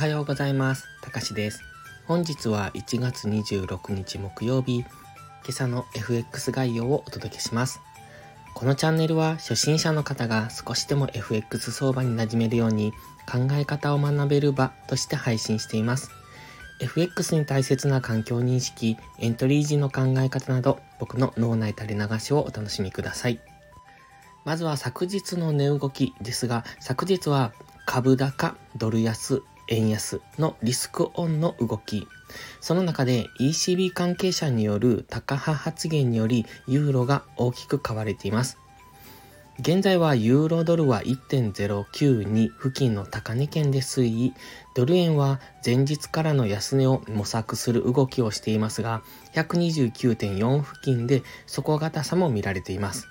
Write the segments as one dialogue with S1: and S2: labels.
S1: はようございます。たかしです。本日は1月26日木曜日、今朝の FX 概要をお届けします。このチャンネルは初心者の方が少しでも FX 相場に馴染めるように考え方を学べる場として配信しています。FX に大切な環境認識、エントリー時の考え方など、僕の脳内垂れ流しをお楽しみください。まずは昨日の値動きですが、昨日は株高、ドル安、円安のリスクオンの動き。その中で ECB 関係者による高派発言によりユーロが大きく買われています。現在はユーロドルは1.092付近の高値圏で推移、ドル円は前日からの安値を模索する動きをしていますが、129.4付近で底堅さも見られています。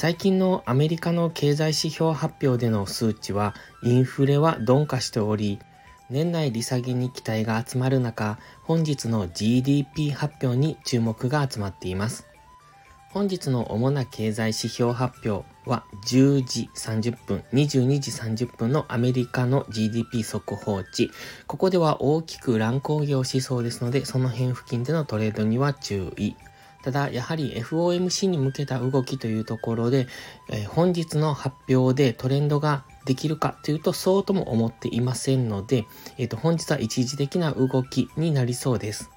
S1: 最近のアメリカの経済指標発表での数値はインフレは鈍化しており、年内利下げに期待が集まる中、本日の GDP 発表に注目が集まっています。本日の主な経済指標発表は10時30分、22時30分のアメリカの GDP 速報値。ここでは大きく乱高下をしそうですので、その辺付近でのトレードには注意。ただ、やはり FOMC に向けた動きというところで、えー、本日の発表でトレンドができるかというと、そうとも思っていませんので、えっ、ー、と、本日は一時的な動きになりそうです。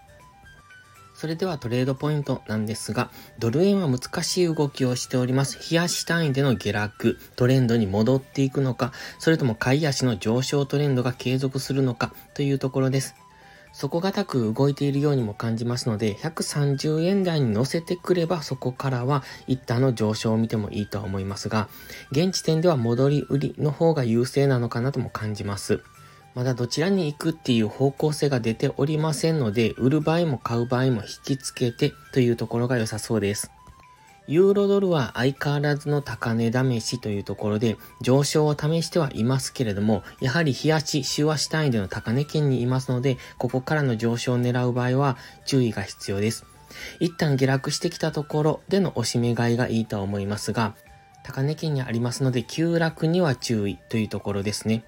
S1: それではトレードポイントなんですが、ドル円は難しい動きをしております。日足単位での下落、トレンドに戻っていくのか、それとも買い足の上昇トレンドが継続するのかというところです。底堅く動いているようにも感じますので、130円台に乗せてくればそこからは一旦の上昇を見てもいいとは思いますが、現時点では戻り売りの方が優勢なのかなとも感じます。まだどちらに行くっていう方向性が出ておりませんので、売る場合も買う場合も引き付けてというところが良さそうです。ユーロドルは相変わらずの高値試しというところで上昇を試してはいますけれども、やはり日足、週足単位での高値圏にいますので、ここからの上昇を狙う場合は注意が必要です。一旦下落してきたところでの押し目買いがいいと思いますが、高値圏にありますので急落には注意というところですね。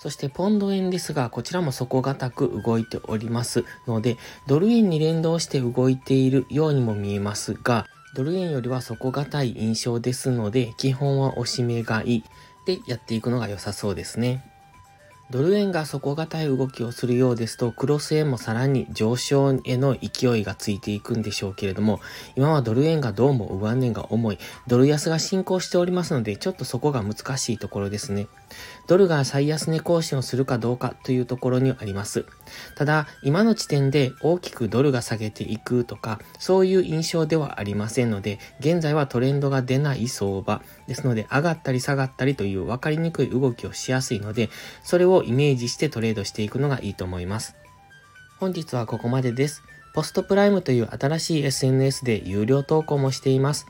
S1: そしてポンド円ですが、こちらも底堅く動いておりますので、ドル円に連動して動いているようにも見えますが、ドル円よりは底堅い印象ですので、基本は押し目買いでやっていくのが良さそうですね。ドル円が底堅い動きをするようですと、クロス円もさらに上昇への勢いがついていくんでしょうけれども、今はドル円がどうも上値が重い、ドル安が進行しておりますので、ちょっとそこが難しいところですね。ドルが最安値更新をするかどうかというところにあります。ただ、今の時点で大きくドルが下げていくとか、そういう印象ではありませんので、現在はトレンドが出ない相場ですので、上がったり下がったりという分かりにくい動きをしやすいので、それをイメージしてトレードしていくのがいいと思います。本日はここまでです。ポストプライムという新しい SNS で有料投稿もしています。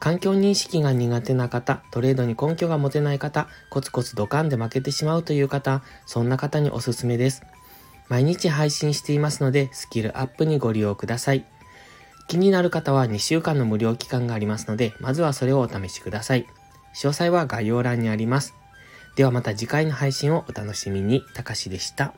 S1: 環境認識が苦手な方、トレードに根拠が持てない方、コツコツドカンで負けてしまうという方、そんな方におすすめです。毎日配信していますので、スキルアップにご利用ください。気になる方は2週間の無料期間がありますので、まずはそれをお試しください。詳細は概要欄にあります。ではまた次回の配信をお楽しみに。たかしでした。